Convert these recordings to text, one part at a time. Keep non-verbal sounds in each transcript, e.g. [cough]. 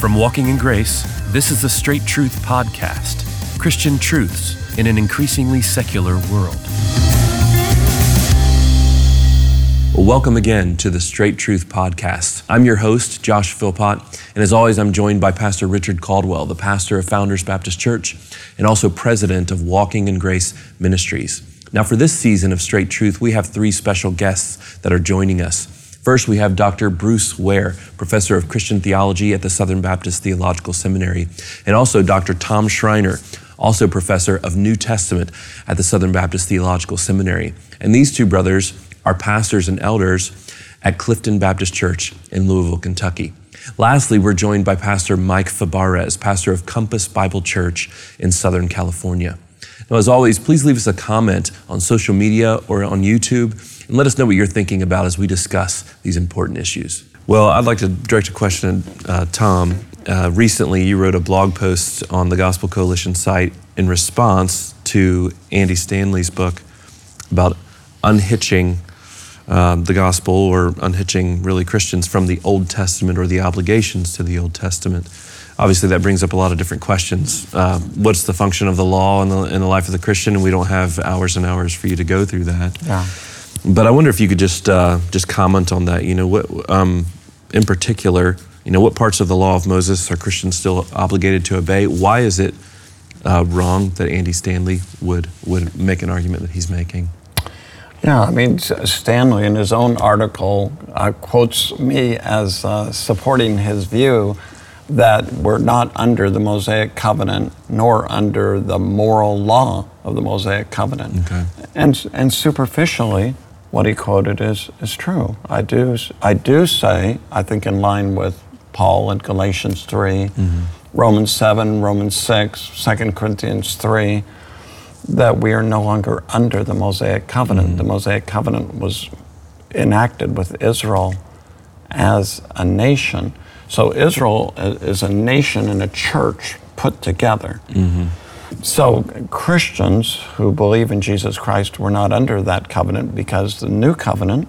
From Walking in Grace, this is the Straight Truth Podcast Christian truths in an increasingly secular world. Welcome again to the Straight Truth Podcast. I'm your host, Josh Philpott, and as always, I'm joined by Pastor Richard Caldwell, the pastor of Founders Baptist Church and also president of Walking in Grace Ministries. Now, for this season of Straight Truth, we have three special guests that are joining us. First, we have Dr. Bruce Ware, professor of Christian theology at the Southern Baptist Theological Seminary, and also Dr. Tom Schreiner, also professor of New Testament at the Southern Baptist Theological Seminary. And these two brothers are pastors and elders at Clifton Baptist Church in Louisville, Kentucky. Lastly, we're joined by Pastor Mike Fabarez, pastor of Compass Bible Church in Southern California. Now, as always, please leave us a comment on social media or on YouTube and let us know what you're thinking about as we discuss these important issues. Well, I'd like to direct a question at uh, Tom. Uh, recently, you wrote a blog post on the Gospel Coalition site in response to Andy Stanley's book about unhitching um, the gospel or unhitching really Christians from the Old Testament or the obligations to the Old Testament. Obviously, that brings up a lot of different questions. Uh, what's the function of the law in the, in the life of the Christian? And we don't have hours and hours for you to go through that. Yeah. But I wonder if you could just uh, just comment on that. You know, what um, in particular, you know, what parts of the law of Moses are Christians still obligated to obey? Why is it uh, wrong that Andy Stanley would would make an argument that he's making? Yeah, I mean, Stanley in his own article uh, quotes me as uh, supporting his view that we're not under the Mosaic covenant nor under the moral law of the Mosaic covenant. Okay. And, and superficially, what he quoted is, is true. I do, I do say, I think in line with Paul in Galatians 3, mm-hmm. Romans 7, Romans 6, 2 Corinthians 3, that we are no longer under the Mosaic covenant. Mm-hmm. The Mosaic covenant was enacted with Israel as a nation. So Israel is a nation and a church put together. Mm-hmm. So Christians who believe in Jesus Christ were not under that covenant because the new covenant,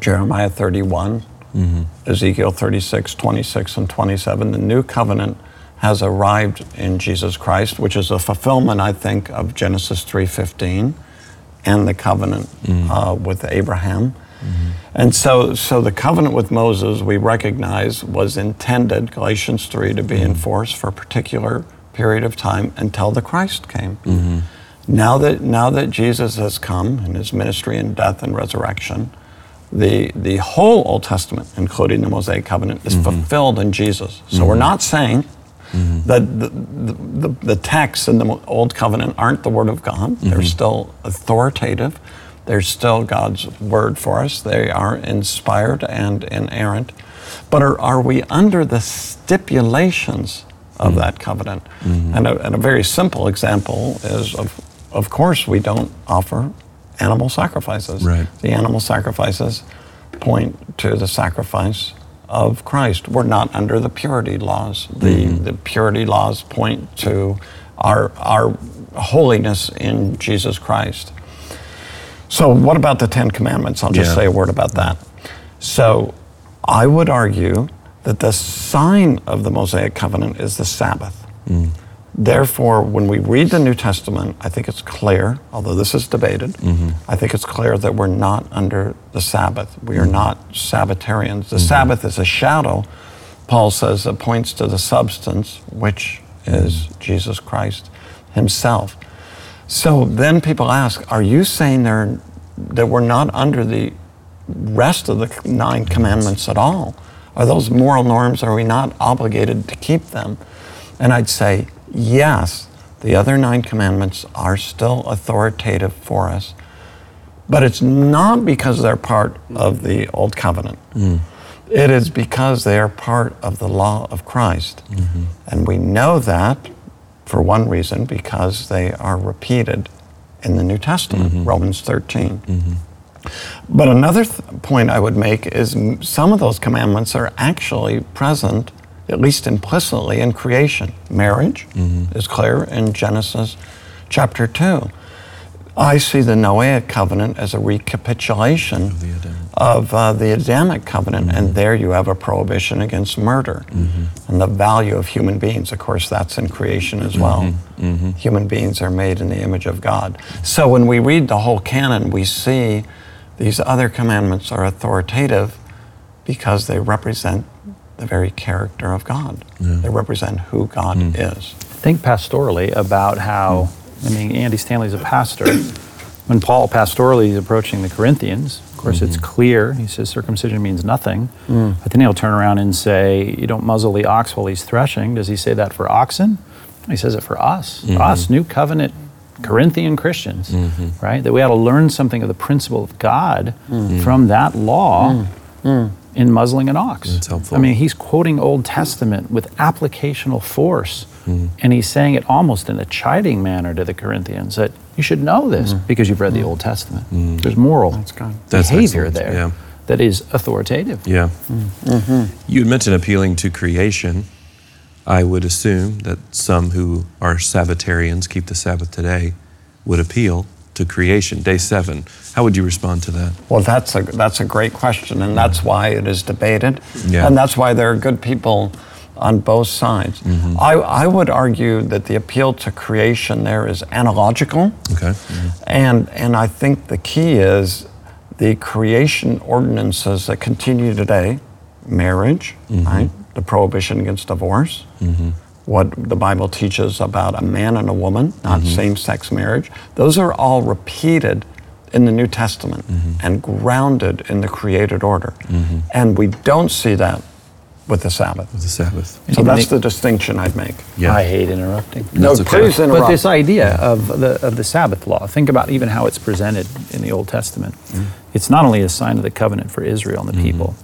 Jeremiah 31, mm-hmm. Ezekiel 36, 26, and 27, the new covenant has arrived in Jesus Christ, which is a fulfillment, I think, of Genesis 3:15 and the covenant mm-hmm. uh, with Abraham. Mm-hmm. And so, so the covenant with Moses, we recognize, was intended, Galatians 3, to be mm-hmm. enforced for a particular period of time until the Christ came. Mm-hmm. Now that, now that Jesus has come in his ministry and death and resurrection, the, the whole Old Testament, including the Mosaic covenant, is mm-hmm. fulfilled in Jesus. So we're mm-hmm. not saying Mm-hmm. That the, the, the, texts in the Old Covenant aren't the Word of God. Mm-hmm. They're still authoritative. They're still God's Word for us. They are inspired and inerrant. But are, are we under the stipulations of that covenant? Mm-hmm. And, a, and a very simple example is, of, of course, we don't offer animal sacrifices. Right. The animal sacrifices point to the sacrifice of Christ. We're not under the purity laws. The, mm-hmm. the purity laws point to our, our holiness in Jesus Christ. So, what about the Ten Commandments? I'll just yeah. say a word about that. So, I would argue that the sign of the Mosaic covenant is the Sabbath. Mm. Therefore, when we read the New Testament, I think it's clear, although this is debated, mm-hmm. I think it's clear that we're not under the Sabbath. We are mm-hmm. not Sabbatarians. The mm-hmm. Sabbath is a shadow, Paul says, that points to the substance, which is mm-hmm. Jesus Christ himself. So then people ask, are you saying that we're not under the rest of the nine commandments at all? Are those moral norms, are we not obligated to keep them? And I'd say, yes, the other nine commandments are still authoritative for us, but it's not because they're part of the Old Covenant. Mm. It is because they are part of the law of Christ. Mm-hmm. And we know that for one reason because they are repeated in the New Testament, mm-hmm. Romans 13. Mm-hmm. But another th- point I would make is some of those commandments are actually present at least implicitly, in creation. Marriage mm-hmm. is clear in Genesis chapter 2. I see the Noahic covenant as a recapitulation Of the Adamic. of uh, the Adamic covenant, and there you have a prohibition against murder and the value of human beings. Of course, that's in creation as well. Human beings are made in the image of God. So when we read the whole canon, we see these other commandments are authoritative because they represent the very character of God. They represent who God hmm. is. think pastorally about how, I mean, Andy Stanley's a pastor. When Paul pastorally is approaching the Corinthians, of course, it's mm-hmm. clear. He says circumcision means nothing. Mm. But then he'll turn around and say, You don't muzzle the ox while he's threshing. Does he say that for oxen? He says it for us, mm-hmm. us, new covenant Corinthian Christians, mm-hmm. right? That we ought to learn something of the principle of God mm-hmm. from that law mm-hmm. in muzzling an ox. That's helpful. I mean, he's quoting Old Testament with applicational force, and he's saying it almost in a chiding manner to the Corinthians that you should know this because you've read the Old Testament. There's moral good. That's behavior excellent, there yeah. that is authoritative. Yeah. You had mentioned appealing to creation. I would assume that some who are Sabbatarians, keep the Sabbath today, would appeal to creation. Day seven. How would you respond to that? Well, that's a that's a great question, and that's mm-hmm. why it is debated, Yeah. and that's why there are good people on both sides. Mm-hmm. I, I would argue that the appeal to creation there is analogical, Okay. Mm-hmm. and and I think the key is the creation ordinances that continue today, marriage, right, the prohibition against divorce. What the Bible teaches about a man and a woman, not mm-hmm. same sex marriage, those are all repeated in the New Testament mm-hmm. and grounded in the created order. Mm-hmm. And we don't see that with the Sabbath. With The Sabbath. So You that's make- the distinction I'd make. Yeah. I hate interrupting. No, That's okay. please interrupt. But this idea of the, of the Sabbath law, think about even how it's presented in the Old Testament. Mm. It's not only a sign of the covenant for Israel and the people,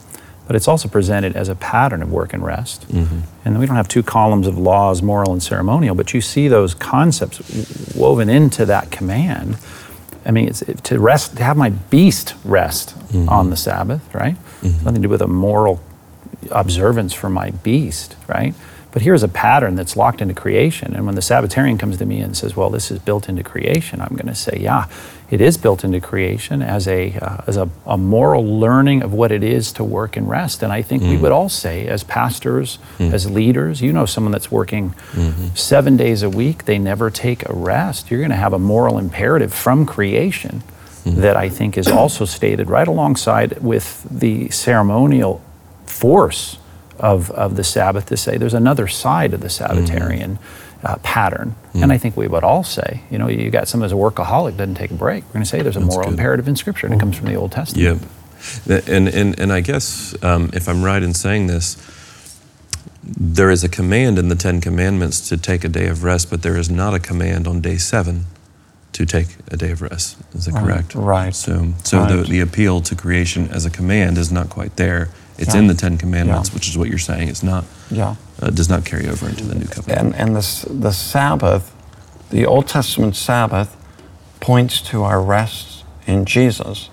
but it's also presented as a pattern of work and rest. Mm-hmm. And we don't have two columns of laws, moral and ceremonial, but you see those concepts woven into that command. I mean, it's to rest, to have my beast rest mm-hmm. on the Sabbath, right? It's nothing to do with a moral observance for my beast, right? But here's a pattern that's locked into creation. And when the Sabbatarian comes to me and says, well, this is built into creation, I'm going to say, yeah, it is built into creation as, a, uh, as a, a moral learning of what it is to work and rest. And I think we mm. would all say, as pastors, mm. as leaders, you know someone that's working mm-hmm. seven days a week, they never take a rest. You're going to have a moral imperative from creation mm-hmm. that I think is also stated right alongside with the ceremonial force of, of the Sabbath to say there's another side of the Sabbatarian uh, pattern. And I think we would all say, you know, you got someone who's a workaholic, doesn't take a break. We're going to say there's a moral good. imperative in Scripture, and it comes from the Old Testament. Yep. And, and, and I guess um, if I'm right in saying this, there is a command in the Ten Commandments to take a day of rest, but there is not a command on day seven to take a day of rest. Is that correct? right. So, so the, Right. the appeal to creation as a command is not quite there. It's Yeah. in the Ten Commandments, Yeah. which is what you're saying. It's not. Yeah. Uh, does not carry over into the new covenant. And, and the, the Sabbath, the Old Testament Sabbath, points to our rest in Jesus.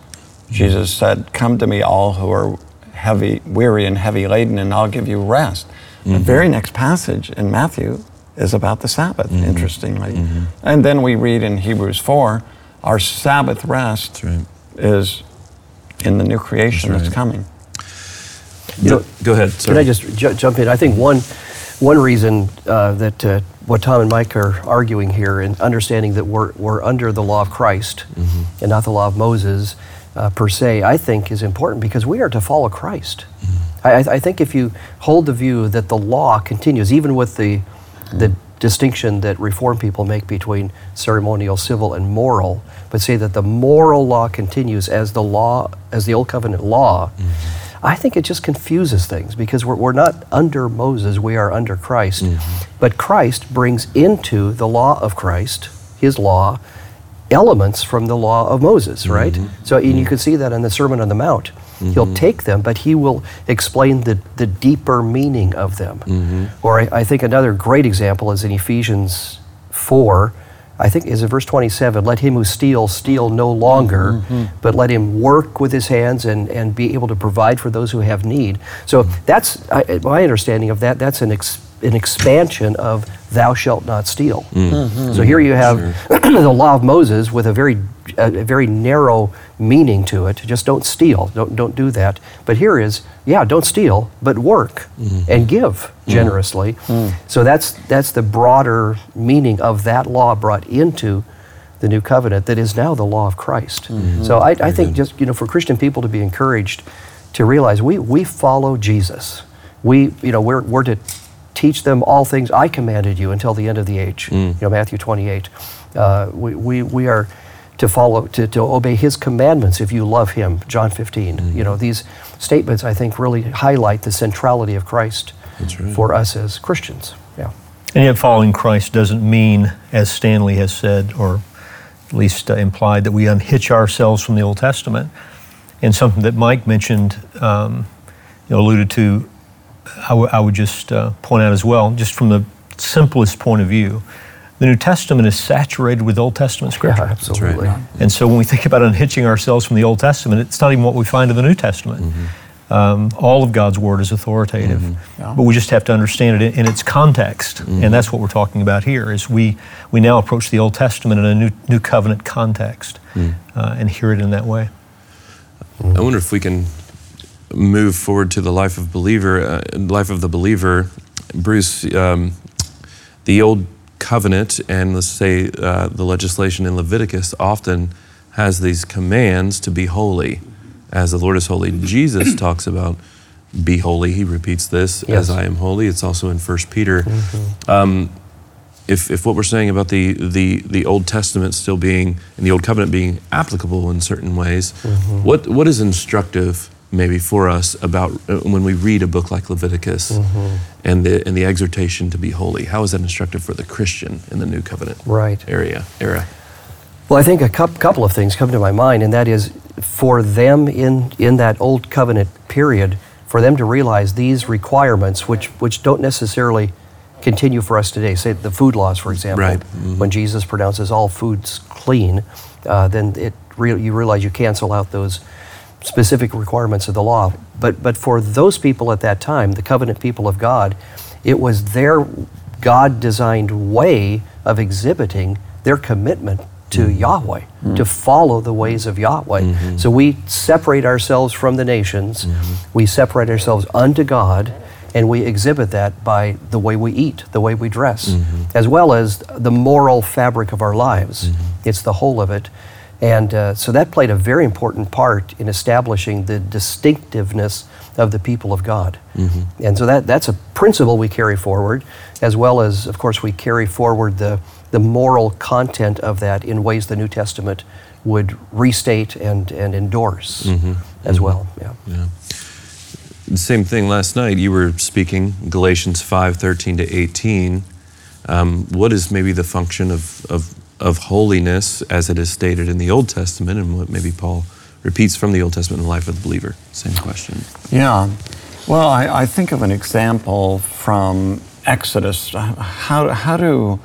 Jesus said, Come to me, all who are heavy, weary, and heavy laden, and I'll give you rest. The very next passage in Matthew is about the Sabbath, interestingly. And then we read in Hebrews 4 our Sabbath rest right. is in the new creation That's that's, coming. You know, Go ahead. Sir. Can I just ju- jump in? I think one, one reason uh, that uh, what Tom and Mike are arguing here and understanding that we're, we're under the law of Christ and not the law of Moses uh, per se, I think is important because we are to follow Christ. I, I I think if you hold the view that the law continues, even with the, the distinction that reform people make between ceremonial, civil, and moral, but say that the moral law continues as the law, as the Old Covenant law, mm-hmm. I think it just confuses things because we're, we're not under Moses, we are under Christ. Mm-hmm. But Christ brings into the law of Christ, his law, elements from the law of Moses, right? Mm-hmm. So and you can see that in the Sermon on the Mount. He'll mm-hmm. take them, but he will explain the, the deeper meaning of them. Mm-hmm. Or I, I think another great example is in Ephesians 4. I think is in verse 27 let him who steals steal no longer, mm-hmm. but let him work with his hands and, and be able to provide for those who have need. So that's I, my understanding of that. That's an ex- an expansion of "Thou shalt not steal." Mm. Mm-hmm. So here you have [clears throat] the law of Moses with a very a, a very narrow meaning to it. Just don't steal. Don't don't do that. But here is yeah, don't steal, but work mm-hmm. and give mm. generously. Mm. So that's that's the broader meaning of that law brought into the new covenant that is now the law of Christ. Mm-hmm. So I, I think just you know for Christian people to be encouraged to realize we we follow Jesus. We you know we're we're to teach them all things I commanded you until the end of the age. You know Matthew 28. Uh, we, we we are to follow to, to obey his commandments if you love him john 15 you know these statements i think really highlight the centrality of christ right. for us as christians yeah And yet, following Christ doesn't mean, as Stanley has said, or at least uh, implied, that we unhitch ourselves from the Old Testament. And something that Mike mentioned, um, you know, alluded to, I, w- I would just uh, point out as well, just from the simplest point of view, the New Testament is saturated with Old Testament yeah scripture. absolutely And so when we think about unhitching ourselves from the Old Testament, it's not even what we find in the New Testament. Um, all of God's Word is authoritative, but we just have to understand it in, in its context, and that's what we're talking about here. Is we we now approach the Old Testament in a new new covenant context uh, and hear it in that way. I wonder if we can move forward to the life of believer, uh, life of the believer. Bruce, um, the old covenant and let's say uh, the legislation in Leviticus often has these commands to be holy, as the Lord is holy. Jesus [clears throat] talks about be holy. He repeats this Yes. as I am holy. It's also in First Peter. Um, if, if what we're saying about the, the, the Old Testament still being, and the Old Covenant being applicable in certain ways, what, what is instructive maybe for us about uh, when we read a book like Leviticus and, the, and the exhortation to be holy? How is that instructive for the Christian in the New Covenant right area, era? Well, I think a couple of things come to my mind, and that is for them in, in that old covenant period, for them to realize these requirements, which, which don't necessarily continue for us today. Say the food laws, for example. Right. Mhm. When Jesus pronounces all foods clean, uh, then it re- you realize you cancel out those specific requirements of the law. But, but for those people at that time, the covenant people of God, it was their God designed way of exhibiting their commitment to mm-hmm. Yahweh, to mm-hmm. follow the ways of Yahweh. Mm-hmm. So we separate ourselves from the nations, we separate ourselves unto God, and we exhibit that by the way we eat, the way we dress, as well as the moral fabric of our lives. It's the whole of it. And uh, so that played a very important part in establishing the distinctiveness of the people of God. And so that, that's a principle we carry forward, as well as, of course, we carry forward the, the moral content of that in ways the New Testament would restate and, and endorse as well. Yeah. Yeah. Same thing last night. You were speaking Galatians 5 13 to 18. Um, what is maybe the function of, of, of holiness as it is stated in the Old Testament and what maybe Paul repeats from the Old Testament in the life of the believer? Same question. Yeah. Well, I, I think of an example from Exodus. How, how, do,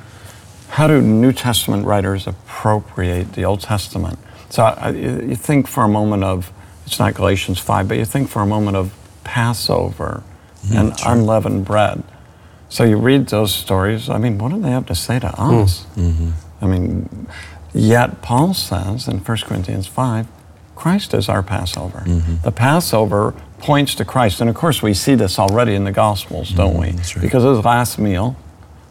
how do New Testament writers appropriate the Old Testament? So I, you you think for a moment of, it's not Galatians 5, but you think for a moment of Passover mm-hmm. and unleavened bread. So you read those stories, I mean, what do they have to say to us? Mm-hmm. I mean, yet Paul says in 1 Corinthians 5, Christ is our Passover. Mm-hmm. The Passover points to Christ. And of course, we see this already in the Gospels, don't mm, we? that's right. Because his last meal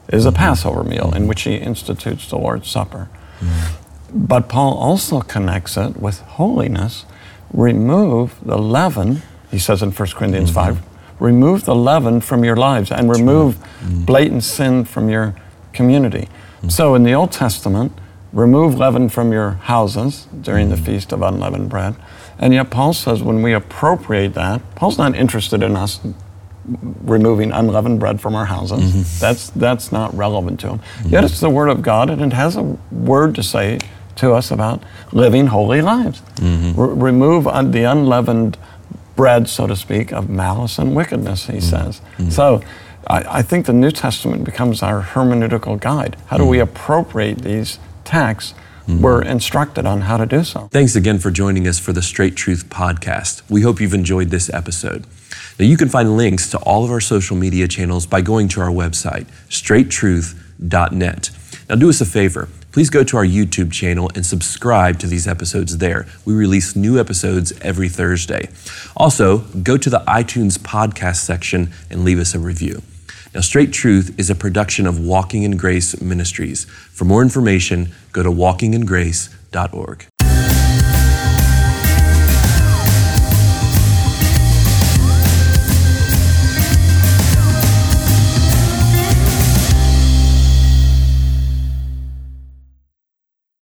is a mm-hmm. Passover meal in mm-hmm. which he institutes the Lord's Supper. Mm. But Paul also connects it with holiness. Remove the leaven, he says in 1 Corinthians 5, remove the leaven from your lives and remove mm. blatant sin from your community. So in the Old Testament, remove leaven from your houses during the mm. Feast of Unleavened Bread. And yet Paul says when we appropriate that, Paul's not interested in us removing unleavened bread from our houses. Mm-hmm. That's that's not relevant to him. Mm-hmm. Yet it's the word of God, and it has a word to say to us about living holy lives. Mm-hmm. Re- remove un- the unleavened bread, so to speak, of malice and wickedness. He says. So. I, I think the New Testament becomes our hermeneutical guide. How do we mm. appropriate these texts mm. we're instructed on how to do so. Thanks again for joining us for the Straight Truth podcast. We hope you've enjoyed this episode. Now, you can find links to all of our social media channels by going to our website, straighttruth.net. Now, do us a favor. Please go to our YouTube channel and subscribe to these episodes there. We release new episodes every Thursday. Also, go to the iTunes podcast section and leave us a review. Now, Straight Truth is a production of Walking in Grace Ministries. For more information, go to walkingingrace.org.